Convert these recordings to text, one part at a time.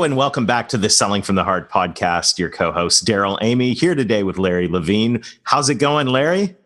Hello and welcome back to the Selling from the Heart podcast. Your co-host Darrell Amy here today with Larry Levine. How's it going, Larry?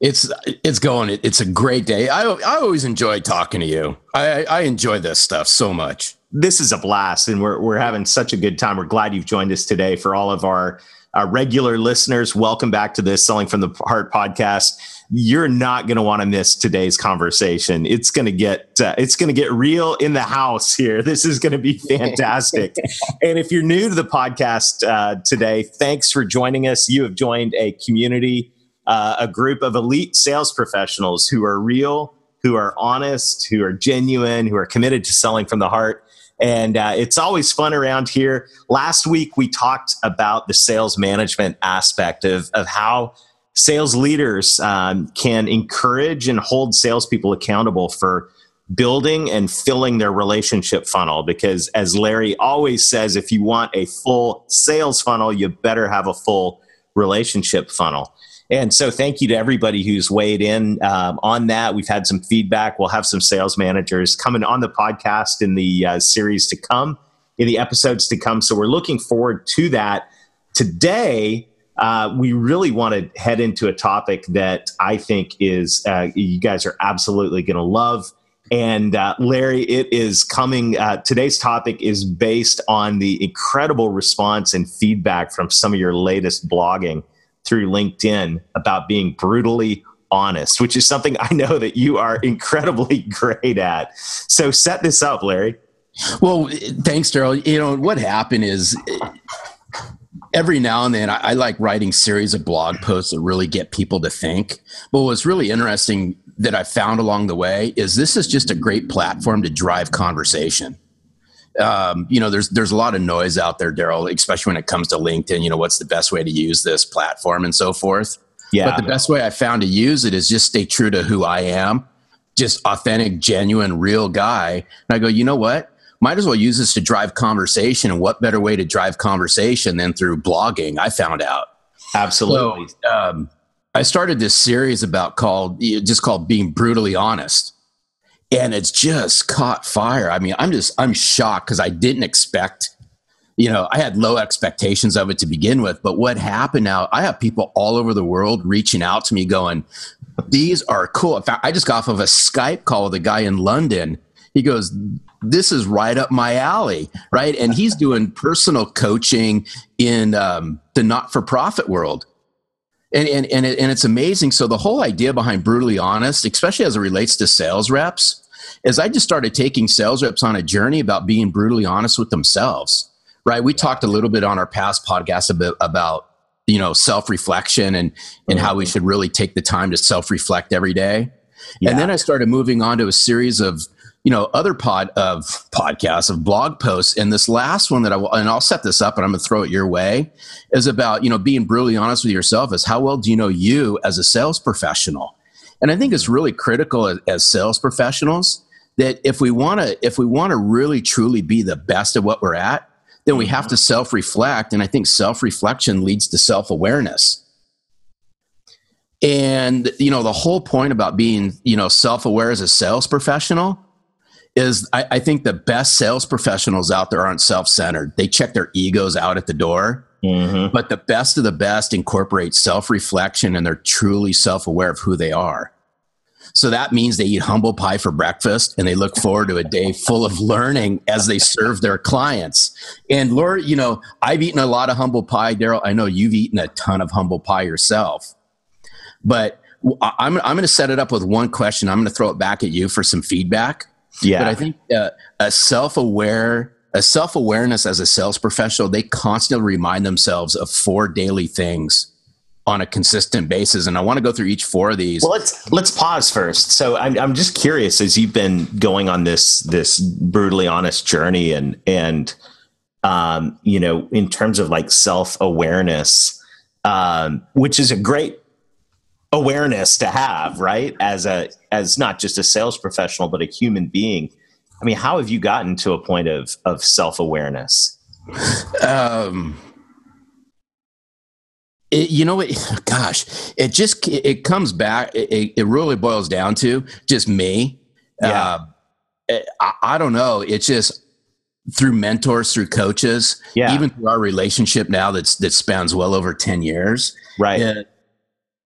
It's it's going. It's a great day. I I always enjoy talking to you. I I enjoy this stuff so much. This is a blast, and we're we're having such a good time. We're glad you've joined us today. For all of our, our regular listeners, welcome back to this Selling from the Heart podcast you're not going to want to miss today's conversation. It's going to get uh, it's going to get real in the house here. This is going to be fantastic. and if you're new to the podcast uh, today, thanks for joining us. You have joined a community, uh, a group of elite sales professionals who are real, who are honest, who are genuine, who are committed to selling from the heart. And uh, it's always fun around here. Last week, we talked about the sales management aspect of, of how sales leaders um, can encourage and hold salespeople accountable for building and filling their relationship funnel. Because as Larry always says, if you want a full sales funnel, you better have a full relationship funnel. And so, thank you to everybody who's weighed in um, on that. We've had some feedback. We'll have some sales managers coming on the podcast in the uh, series to come, in the episodes to come. So, we're looking forward to that. Today, uh, we really want to head into a topic that I think is uh, you guys are absolutely going to love. And uh, Larry, it is coming. Uh, today's topic is based on the incredible response and feedback from some of your latest blogging through LinkedIn about being brutally honest, which is something I know that you are incredibly great at. So set this up, Larry. Well, thanks, Darrell. You know, what happened is every now and then I, I, like writing series of blog posts that really get people to think but what's really interesting that i found along the way is this is just a great platform to drive conversation um, you know there's there's a lot of noise out there darrell especially when it comes to linkedin you know what's the best way to use this platform and so forth yeah but the best way i found to use it is just stay true to who i am just authentic genuine real guy and i go you know what might as well use this to drive conversation. And what better way to drive conversation than through blogging? I found out. Absolutely. So, um, I started this series about called just called being brutally honest, and it's just caught fire. I mean, I'm just I'm shocked because I didn't expect. You know, I had low expectations of it to begin with, but what happened now? I have people all over the world reaching out to me, going, "These are cool." In fact, I just got off of a Skype call with a guy in London. He goes, this is right up my alley, right? And he's doing personal coaching in um, the not for profit world. And, and, and, it, and it's amazing. So, the whole idea behind Brutally Honest, especially as it relates to sales reps, is I just started taking sales reps on a journey about being brutally honest with themselves, right? We talked a little bit on our past podcast about, about you know self-reflection and and how we mm-hmm. should really take the time to self-reflect every day yeah. and then i started moving on to a series of you know other pod of podcasts of blog posts. And this last one that i will and i'll set this up and i'm going to throw it your way is about you know being brutally honest with yourself is how well do you know you as a sales professional? And i think it's really critical as, as sales professionals that if we want to if we want to really truly be the best at what we're at then we have to mm-hmm. self-reflect. And i think self-reflection leads to self-awareness. And you know the whole point about being you know self-aware as a sales professional is I, I, think the best sales professionals out there aren't self-centered. They check their egos out at the door. Mm-hmm. But the best of the best incorporate self-reflection and they're truly self-aware of who they are. So that means they eat humble pie for breakfast and they look forward to a day full of learning as they serve their clients. And Lord, you know, I've eaten a lot of humble pie, Darrell. I know you've eaten a ton of humble pie yourself. But I'm, I'm going to set it up with one question. I'm going to throw it back at you for some feedback. Yeah. But I think uh, a self-aware a self-awareness as a sales professional, they constantly remind themselves of four daily things on a consistent basis. And I want to go through each four of these. Well, let's let's pause first. So I'm I'm just curious as you've been going on this this brutally honest journey and and um, you know, in terms of like self awareness, um, which is a great awareness to have, right? As a as not just a sales professional, but a human being. I mean, how have you gotten to a point of of self awareness? Um, it, you know what? Gosh, it just it comes back. It, it really boils down to just me. Yeah. Uh, I, I don't know. It's just through mentors, through coaches, yeah. even through our relationship now that's that spans well over ten years. Right. Uh,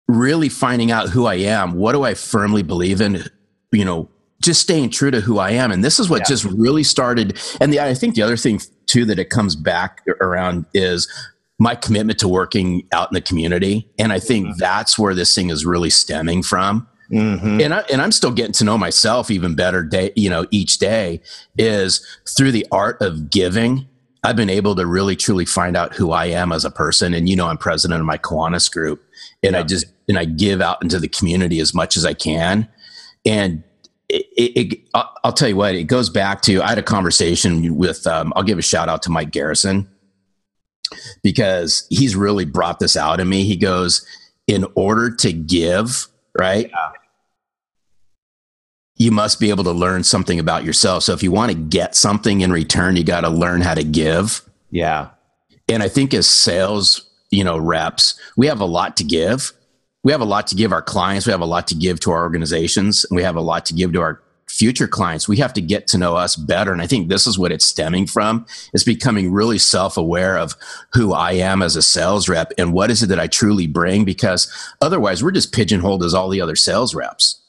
really finding out who I am. What do I firmly believe in? You know, just staying true to who I am. And this is what yeah. just really started. And the, I think the other thing too that it comes back around is my commitment to working out in the community. And I think mm-hmm. that's where this thing is really stemming from. Mm-hmm. And I, and I'm still getting to know myself even better day, you know, each day is through the art of giving. I've been able to really truly find out who I am as a person. And you know, I'm president of my Kiwanis group, and yeah. I just and I give out into the community as much as I can. And it, it, it, I'll tell you what, it goes back to I had a conversation with, um, I'll give a shout out to Mike Garrison because he's really brought this out in me. He goes, in order to give, right? Yeah. You must be able to learn something about yourself. So if you want to get something in return, you got to learn how to give. Yeah. And I think as sales, you know, reps, we have a lot to give we have a lot to give our clients. We have a lot to give to our organizations. And we have a lot to give to our future clients. We have to get to know us better. And I think this is what it's stemming from is becoming really self-aware of who I am as a sales rep and what is it that I truly bring because otherwise we're just pigeonholed as all the other sales reps.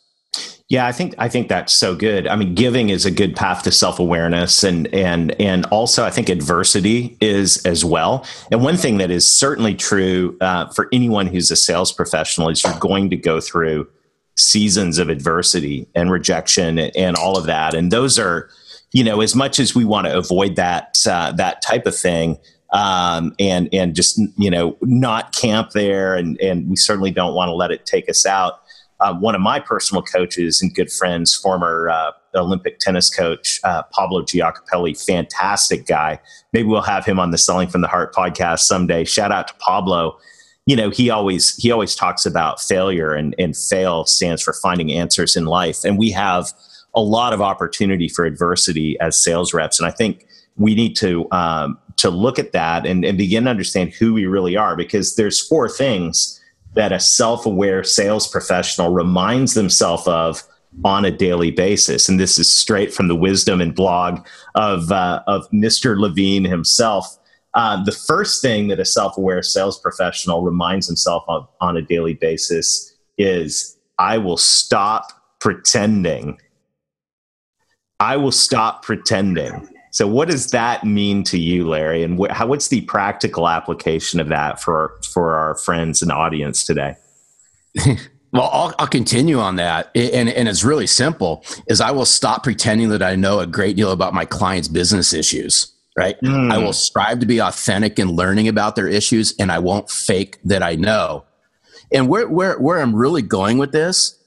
Yeah, I think I think that's so good. I mean, giving is a good path to self awareness, and and and also I think adversity is as well. And one thing that is certainly true uh, for anyone who's a sales professional is you're going to go through seasons of adversity and rejection and all of that. And those are, you know, as much as we want to avoid that uh, that type of thing, um, and and just you know not camp there, and and we certainly don't want to let it take us out uh, one of my personal coaches and good friends, former uh, Olympic tennis coach uh, Pablo Giacopelli, fantastic guy. Maybe we'll have him on the Selling from the Heart podcast someday. Shout out to Pablo. You know, he always he always talks about failure, and and fail stands for finding answers in life. And we have a lot of opportunity for adversity as sales reps, and I think we need to um, to look at that and, and begin to understand who we really are because there's four things that a self aware sales professional reminds themselves of on a daily basis. And this is straight from the wisdom and blog of, uh, of Mr. Levine himself. Uh, the first thing that a self aware sales professional reminds himself of on a daily basis is I will stop pretending. I will stop pretending. So, what does that mean to you, Larry? And wh- how, what's the practical application of that for for our friends and audience today? well, I'll, I'll, continue on that, and and it's really simple. Is I will stop pretending that I know a great deal about my clients' business issues. Right. Mm. I will strive to be authentic in learning about their issues, and I won't fake that I know. And where where where I'm really going with this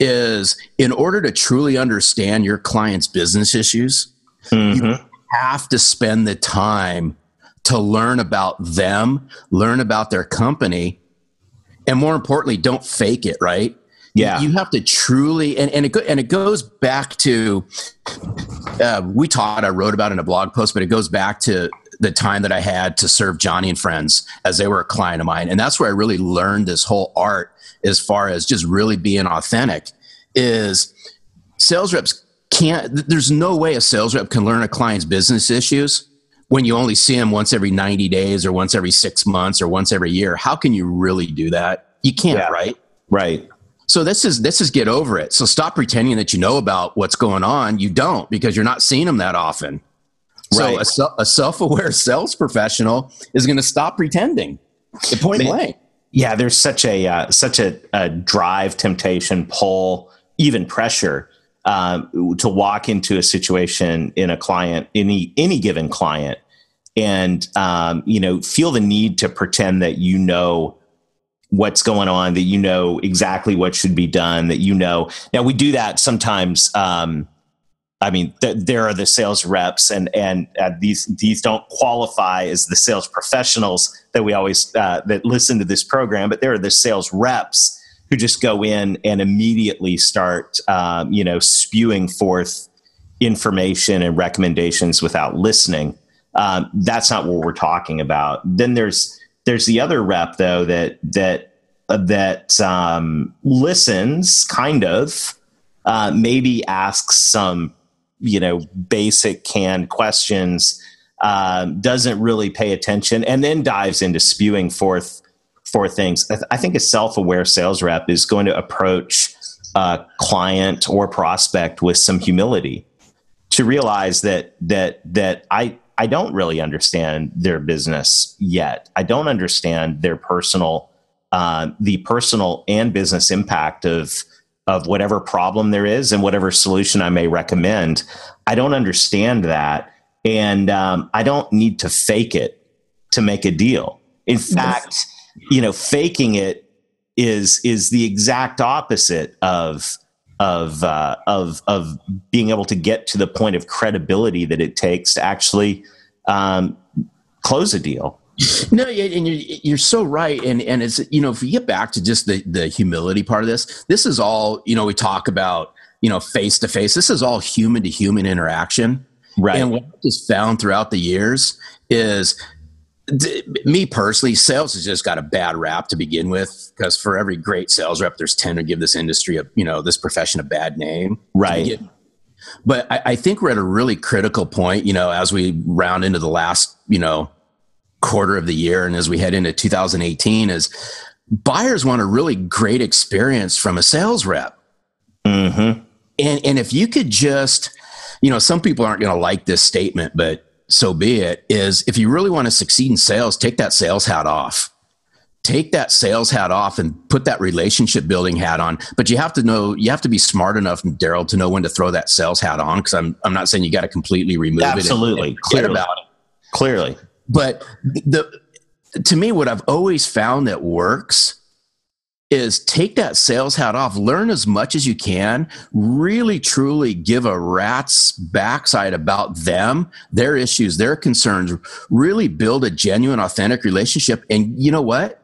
is, in order to truly understand your client's business issues Mm-hmm. You have to spend the time to learn about them, learn about their company, and more importantly, don't fake it, right? Yeah. You have to truly, and, and, it, go, and it goes back to, uh, we taught, I wrote about in a blog post, but it goes back to the time that I had to serve Johnny and Friends as they were a client of mine. And that's where I really learned this whole art as far as just really being authentic is sales reps can't there's no way a sales rep can learn a client's business issues when you only see them once every 90 days or once every six months or once every year. How can you really do that? You can't yeah. right? Right. So this is this is get over it. So stop pretending that you know about what's going on. You don't because you're not seeing them that often. Right. so a, a self-aware sales professional is going to stop pretending. Point blank. yeah there's such a uh, such a, a drive temptation pull even pressure um, to walk into a situation in a client, any any given client, and um, you know feel the need to pretend that you know what's going on, that you know exactly what should be done, that you know. Now we do that sometimes. Um, I mean, th- there are the sales reps, and and uh, these these don't qualify as the sales professionals that we always uh, that listen to this program, but there are the sales reps who just go in and immediately start, um, you know, spewing forth information and recommendations without listening. Um, that's not what we're talking about. Then there's there's the other rep though that that uh, that um, listens, kind of, uh, maybe asks some you know basic canned questions um, doesn't really pay attention and then dives into spewing forth for things i think a self-aware sales rep is going to approach a client or prospect with some humility to realize that that that i i don't really understand their business yet i don't understand their personal uh, the personal and business impact of of whatever problem there is and whatever solution I may recommend. I don't understand that. And um, I don't need to fake it to make a deal. In fact, you know, faking it is is the exact opposite of of uh, of of being able to get to the point of credibility that it takes to actually um, close a deal. No, and you're, you're so right. And, and it's, you know, if we get back to just the, the humility part of this, this is all, you know, we talk about, you know, face to face. This is all human to human interaction. Right. And what I just found throughout the years is me personally, sales has just got a bad rap to begin with because for every great sales rep, there's 10 who give this industry a, you know, this profession a bad name. Right. But I, I think we're at a really critical point, you know, as we round into the last, you know, quarter of the year and as we head into 2018 is buyers want a really great experience from a sales rep. Mm-hmm. And, and if you could just, you know, some people aren't going to like this statement, but so be it, is if you really want to succeed in sales, take that sales hat off. Take that sales hat off and put that relationship building hat on. But you have to know, you have to be smart enough, Darrell, to know when to throw that sales hat on. Because I'm, I'm not saying you got to completely remove Absolutely. it. Absolutely, clearly, about it. Clearly, but the to me, what I've always found that works is take that sales hat off, learn as much as you can, really truly give a rat's backside about them, their issues, their concerns, really build a genuine, authentic relationship. And you know what?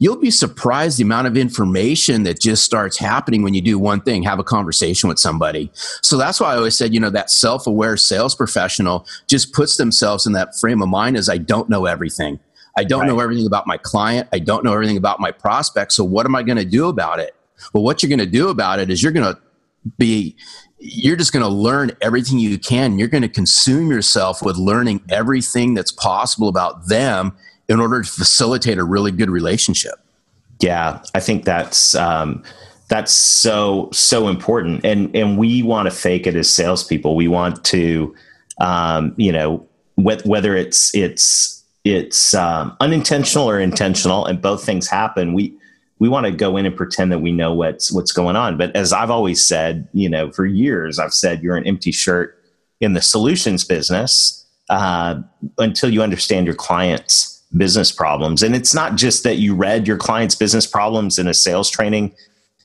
you'll be surprised the amount of information that just starts happening when you do one thing have a conversation with somebody so that's why i always said you know that self-aware sales professional just puts themselves in that frame of mind as i don't know everything i don't right. know everything about my client i don't know everything about my prospect so what am i going to do about it well what you're going to do about it is you're going to be you're just going to learn everything you can you're going to consume yourself with learning everything that's possible about them in order to facilitate a really good relationship. Yeah, I think that's um, that's so so important, and and we want to fake it as salespeople. We want to, um, you know, wh- whether it's it's it's um, unintentional or intentional, and both things happen. We we want to go in and pretend that we know what's what's going on. But as I've always said, you know, for years, I've said you're an empty shirt in the solutions business uh, until you understand your clients business problems. And it's not just that you read your client's business problems in a sales training,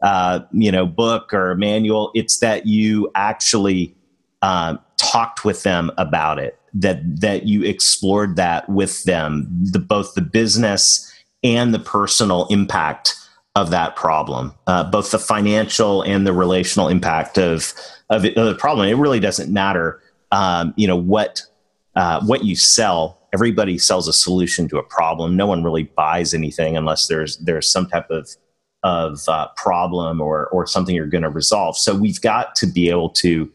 uh, you know, book or manual. It's that you actually uh, talked with them about it. That that you explored that with them, the, both the business and the personal impact of that problem, uh, both the financial and the relational impact of of, of the problem. It really doesn't matter, um, you know, what uh, what you sell everybody sells a solution to a problem. No one really buys anything unless there's there's some type of of uh, problem or or something you're going to resolve. So we've got to be able to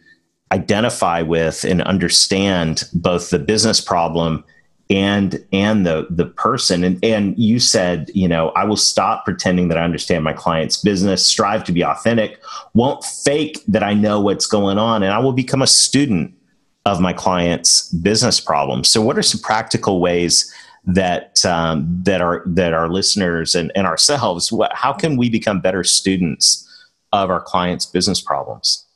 identify with and understand both the business problem and and the the person and and you said you know i will stop pretending that i understand my client's business strive to be authentic won't fake that i know what's going on and i will become a student of my clients' business problems. So, what are some practical ways that um, that our that our listeners and, and ourselves? What, how can we become better students of our clients' business problems?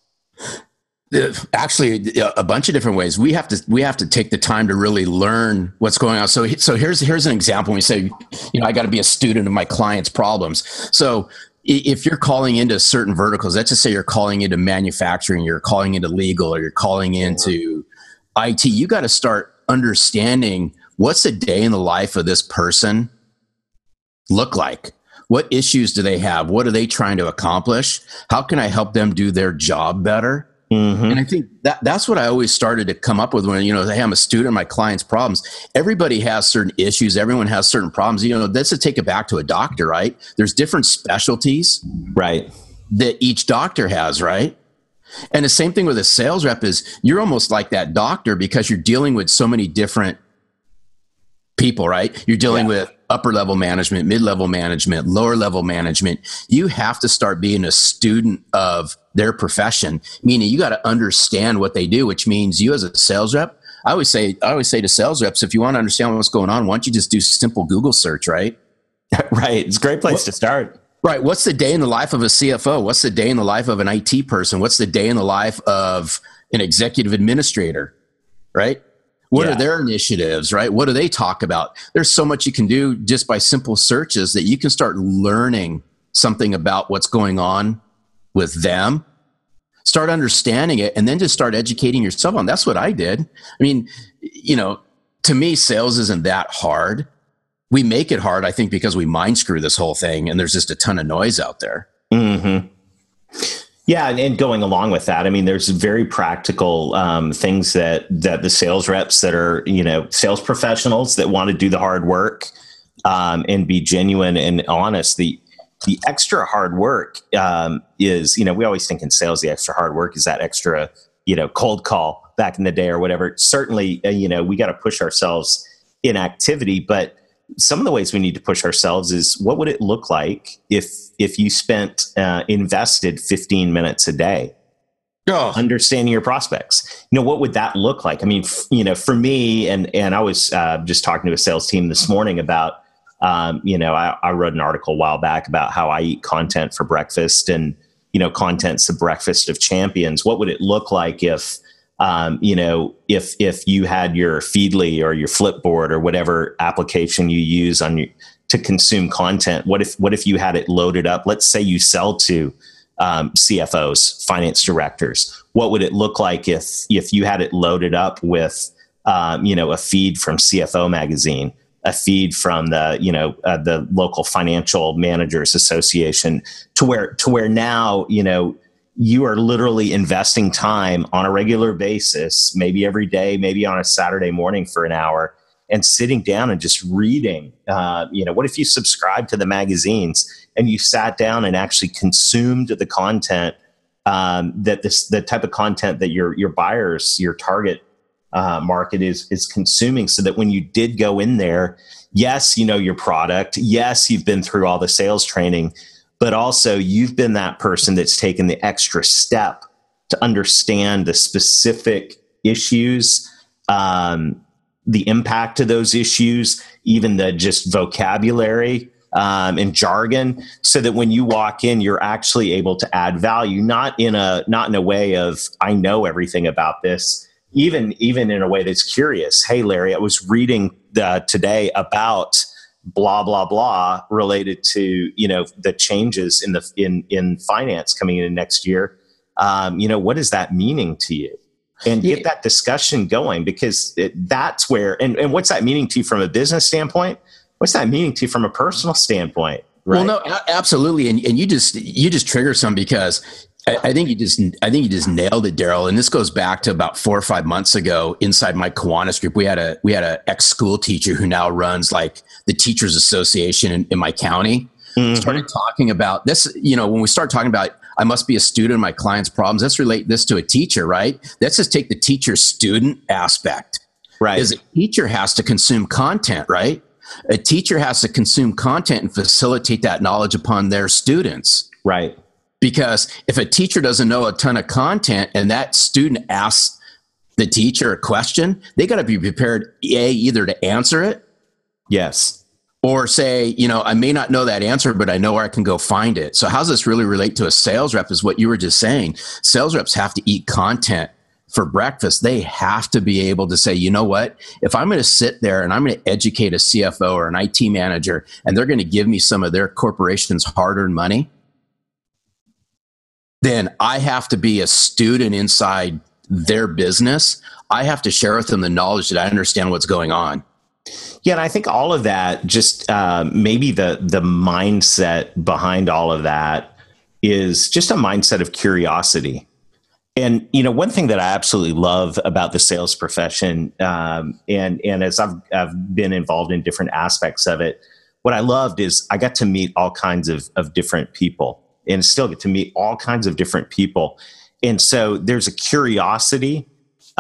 Actually, a bunch of different ways. We have to we have to take the time to really learn what's going on. So, so here's here's an example. When we say, you know, I got to be a student of my clients' problems. So, if you're calling into certain verticals, let's just say you're calling into manufacturing, you're calling into legal, or you're calling into IT, you got to start understanding what's a day in the life of this person look like? What issues do they have? What are they trying to accomplish? How can I help them do their job better? Mm-hmm. And I think that that's what I always started to come up with when, you know, hey, I'm a student, my client's problems. Everybody has certain issues. Everyone has certain problems. You know, that's to take it back to a doctor, right? There's different specialties. Right. That each doctor has, right? And the same thing with a sales rep is you're almost like that doctor because you're dealing with so many different people, right? You're dealing yeah. with upper level management, mid level management, lower level management. You have to start being a student of their profession, meaning you got to understand what they do, which means you as a sales rep. I always say, I always say to sales reps, if you want to understand what's going on, why don't you just do simple Google search, right? right. It's a great place what, to start. Right. What's the day in the life of a CFO? What's the day in the life of an IT person? What's the day in the life of an executive administrator? Right. What yeah. are their initiatives, right? What do they talk about? There's so much you can do just by simple searches that you can start learning something about what's going on with them, start understanding it, and then just start educating yourself on. That's what I did. I mean, you know, to me, sales isn't that hard we make it hard, I think, because we mind screw this whole thing and there's just a ton of noise out there. Mm-hmm. Yeah, and, and, going along with that, I mean, there's very practical um, things that that the sales reps that are you know sales professionals that want to do the hard work um, and be genuine and honest. The the extra hard work um, is you know we always think in sales the extra hard work is that extra you know cold call back in the day or whatever. Certainly, uh, you know we got to push ourselves in activity, but some of the ways we need to push ourselves is what would it look like if if you spent uh, invested 15 minutes a day oh. understanding your prospects? You know what would that look like? I mean f- you know for me and and i was uh, just talking to a sales team this morning about um, you know I, I wrote an article a while back about how i eat content for breakfast and you know content's the breakfast of champions. What would it look like if um, you know, if if you had your Feedly or your Flipboard or whatever application you use on your, to consume content, what if what if you had it loaded up? Let's say you sell to um, CFOs, finance directors. What would it look like if if you had it loaded up with um, you know a feed from CFO magazine, a feed from the you know uh, the local financial managers association, to where to where now you know you are literally investing time on a regular basis, maybe every day, maybe on a Saturday morning for an hour, and sitting down and just reading. Uh, you know, what if you subscribe to the magazines and you sat down and actually consumed the content um, that this the type of content that your your buyers, your target uh, market is is consuming, so that when you did go in there, yes, you know your product, yes, you've been through all the sales training but also you've been that person that's taken the extra step to understand the specific issues um, the impact of those issues even the just vocabulary um, and jargon so that when you walk in you're actually able to add value not in a not in a way of i know everything about this. Even even in a way that's curious. Hey larry i was reading the, today about blah blah blah related to you know the changes in the in in finance coming in next year um, you know what is that meaning to you and get that discussion going because it, that's where and, and what's that meaning to you from a business standpoint what's that meaning to you from a personal standpoint right? well no absolutely and, and you just you just trigger some because I, think you just I think you just nailed it, Darrell. And this goes back to about four or five months ago inside my Kiwanis group. We had a we had an ex school teacher who now runs like the teachers association in, in my county. Mm-hmm. Started talking about this, you know, when we start talking about I must be a student of my client's problems, let's relate this to a teacher, right? Let's just take the teacher student aspect. Right. Because a teacher has to consume content, right? A teacher has to consume content and facilitate that knowledge upon their students. Right because if a teacher doesn't know a ton of content and that student asks the teacher a question, they got to be prepared a either to answer it, yes, or say, you know, I may not know that answer, but I know where I can go find it. So how does this really relate to a sales rep? Is what you were just saying. Sales reps have to eat content for breakfast. They have to be able to say, you know what? If I'm going to sit there and I'm going to educate a CFO or an IT manager, and they're going to give me some of their corporation's hard-earned money then I have to be a student inside their business. I have to share with them the knowledge that I understand what's going on. Yeah, and I think all of that, just uh, maybe the the mindset behind all of that is just a mindset of curiosity. And you know, one thing that I absolutely love about the sales profession, um, and and as I've I've been involved in different aspects of it, what I loved is I got to meet all kinds of of different people, and still get to meet all kinds of different people. And so there's a curiosity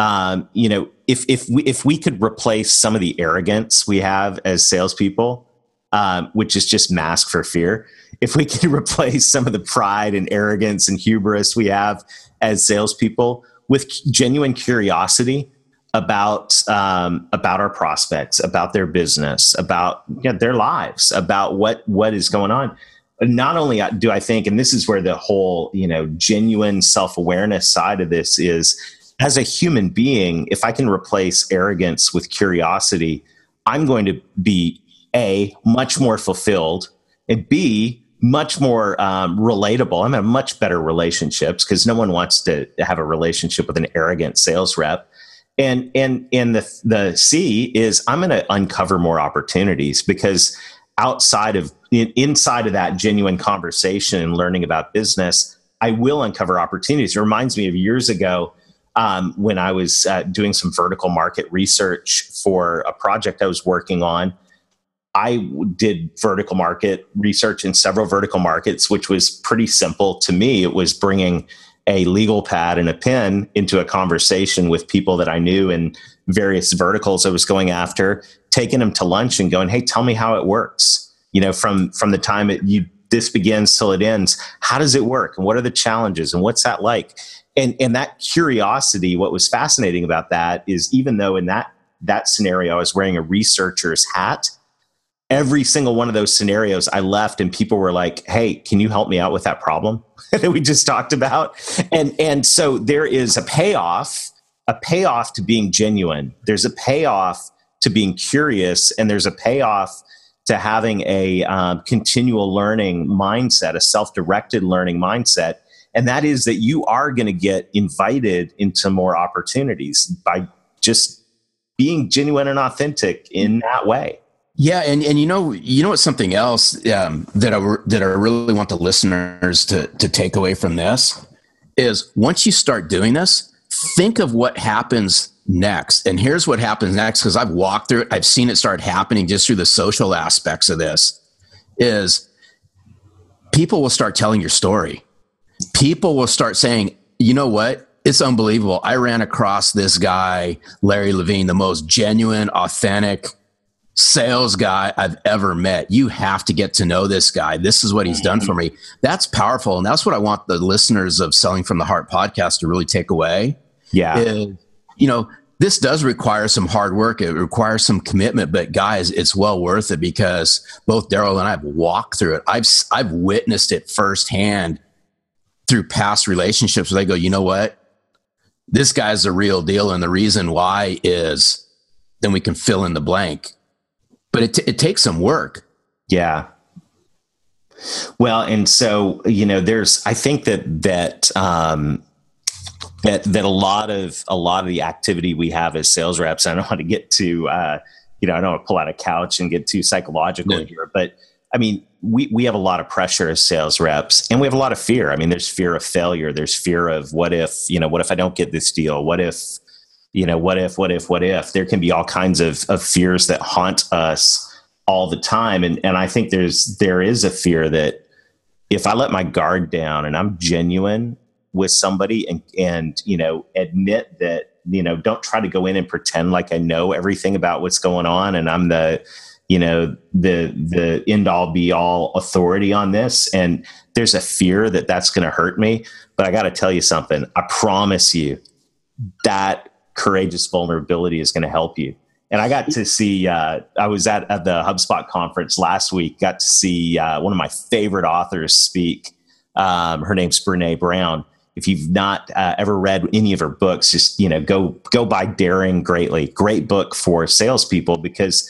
um, you know, if if we if we could replace some of the arrogance we have as salespeople, um, which is just mask for fear, if we could replace some of the pride and arrogance and hubris we have as salespeople with genuine curiosity about um, about our prospects, about their business, about you know, their lives, about what what is going on. Not only do I think, and this is where the whole you know genuine self awareness side of this is as a human being, if I can replace arrogance with curiosity, I'm going to be A, much more fulfilled, and B, much more um, relatable. I'm in much better relationships because no one wants to have a relationship with an arrogant sales rep. And and and the the C is I'm going to uncover more opportunities because outside of inside of that genuine conversation and learning about business, I will uncover opportunities. It reminds me of years ago um, when I was uh, doing some vertical market research for a project I was working on. I did vertical market research in several vertical markets, which was pretty simple to me. It was bringing a legal pad and a pen into a conversation with people that I knew in various verticals I was going after, taking them to lunch and going, "Hey, tell me how it works." You know, from from the time it you this begins till it ends, how does it work, and what are the challenges, and what's that like? And and that curiosity what was fascinating about that is even though in that that scenario i was wearing a researcher's hat every single one of those scenarios i left and people were like hey can you help me out with that problem that we just talked about? And and so there is a payoff a payoff to being genuine. There's a payoff to being curious and there's a payoff to having a um, continual learning mindset a self-directed learning mindset and that is that you are going to get invited into more opportunities by just being genuine and authentic in that way. Yeah, and, and you know you know what's something else um, that I that I really want the listeners to to take away from this is once you start doing this, think of what happens next. And here's what happens next because I've walked through it, I've seen it start happening just through the social aspects of this. Is people will start telling your story people will start saying, you know what? It's unbelievable. I ran across this guy, Larry Levine, the most genuine, authentic sales guy I've ever met. You have to get to know this guy. This is what he's done for me. That's powerful. And that's what I want the listeners of Selling from the Heart podcast to really take away. Yeah. Is, you know, this does require some hard work. It requires some commitment, but guys, it's well worth it because both Darrell and I have walked through it. I've I've witnessed it firsthand through past relationships where they go, you know what? This guy's a real deal. And the reason why is then we can fill in the blank. But it, t- it takes some work. Yeah. Well, and so, you know, there's, I think that, that, um, that, that a lot of, a lot of the activity we have as sales reps, I don't want to get to, uh, you know, I don't want to pull out a couch and get too psychological yeah. here, but I mean, we, we have a lot of pressure as sales reps and we have a lot of fear. I mean, there's fear of failure. There's fear of what if, you know, what if I don't get this deal? What if, you know, what if, what if, what if? There can be all kinds of, of fears that haunt us all the time. And, and I think there's, there is a fear that if I let my guard down and I'm genuine with somebody and, and, you know, admit that, you know, don't try to go in and pretend like I know everything about what's going on and I'm the, you know the the end all be all authority on this. And there's a fear that that's going to hurt me but i got to tell you something. I promise you that courageous vulnerability is going to help you. And i got to see uh, i was at, at the hubspot conference last week got to see uh, one of my favorite authors speak. Um, her name's brene brown. If you've not uh, ever read any of her books just you know go go buy daring greatly. Great book for salespeople because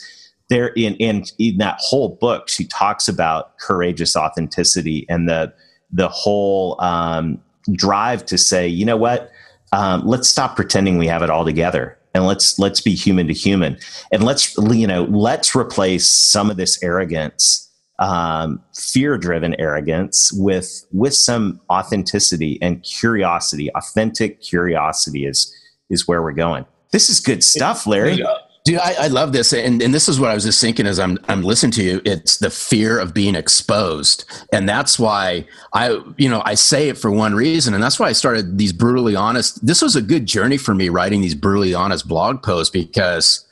there in, in in that whole book she talks about courageous authenticity and the the whole um, drive to say, you know what, um, let's stop pretending we have it all together and let's let's be human to human and let's you know let's replace some of this arrogance um, fear driven arrogance with with some authenticity and curiosity. Authentic curiosity is is where we're going. This is good stuff larry Dude, I, I, love this, and, and this is what I was just thinking as I'm I'm listening to you. It's the fear of being exposed, and that's why I you know I say it for one reason, and that's why I started these brutally honest. This was a good journey for me writing these brutally honest blog posts because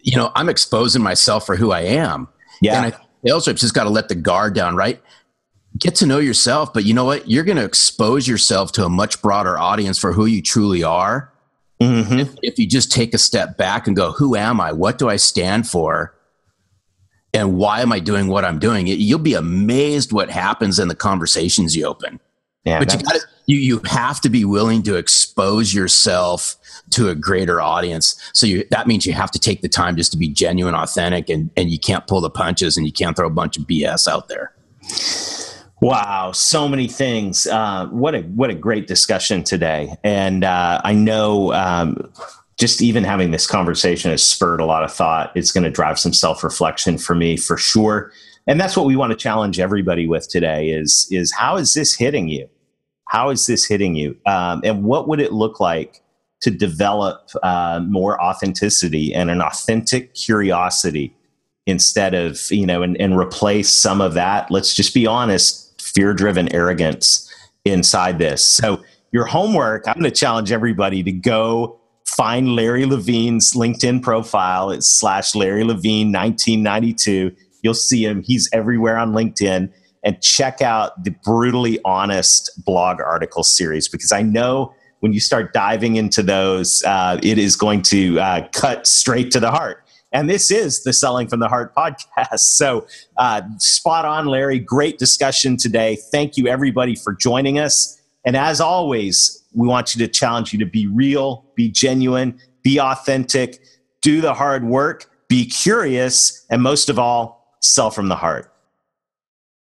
you know I'm exposing myself for who I am. Yeah, and I, sales reps just got to let the guard down, right? Get to know yourself, but you know what? You're going to expose yourself to a much broader audience for who you truly are Mm-hmm. If, if you just take a step back and go, who am I? What do I stand for? And why am I doing what I'm doing? You'll be amazed what happens in the conversations you open. Yeah, but you got you you have to be willing to expose yourself to a greater audience. So you, that means you have to take the time just to be genuine, authentic, and and you can't pull the punches and you can't throw a bunch of BS out there. Wow, so many things. Uh, what a what a great discussion today, and uh, I know um, just even having this conversation has spurred a lot of thought. It's going to drive some self reflection for me for sure, and that's what we want to challenge everybody with today. Is is how is this hitting you? How is this hitting you? Um, and what would it look like to develop uh, more authenticity and an authentic curiosity instead of you know and, and replace some of that? Let's just be honest fear driven arrogance inside this. So, your homework, I'm going to challenge everybody to go find Larry Levine's LinkedIn profile. It's slash Larry Levine 1992. You'll see him. He's everywhere on LinkedIn. And check out the brutally honest blog article series because I know when you start diving into those, uh, it is going to uh, cut straight to the heart. And this is the Selling from the Heart podcast. So, uh, spot on, Larry. Great discussion today. Thank you, everybody, for joining us. And as always, we want you to challenge you to be real, be genuine, be authentic, do the hard work, be curious, and most of all, sell from the heart.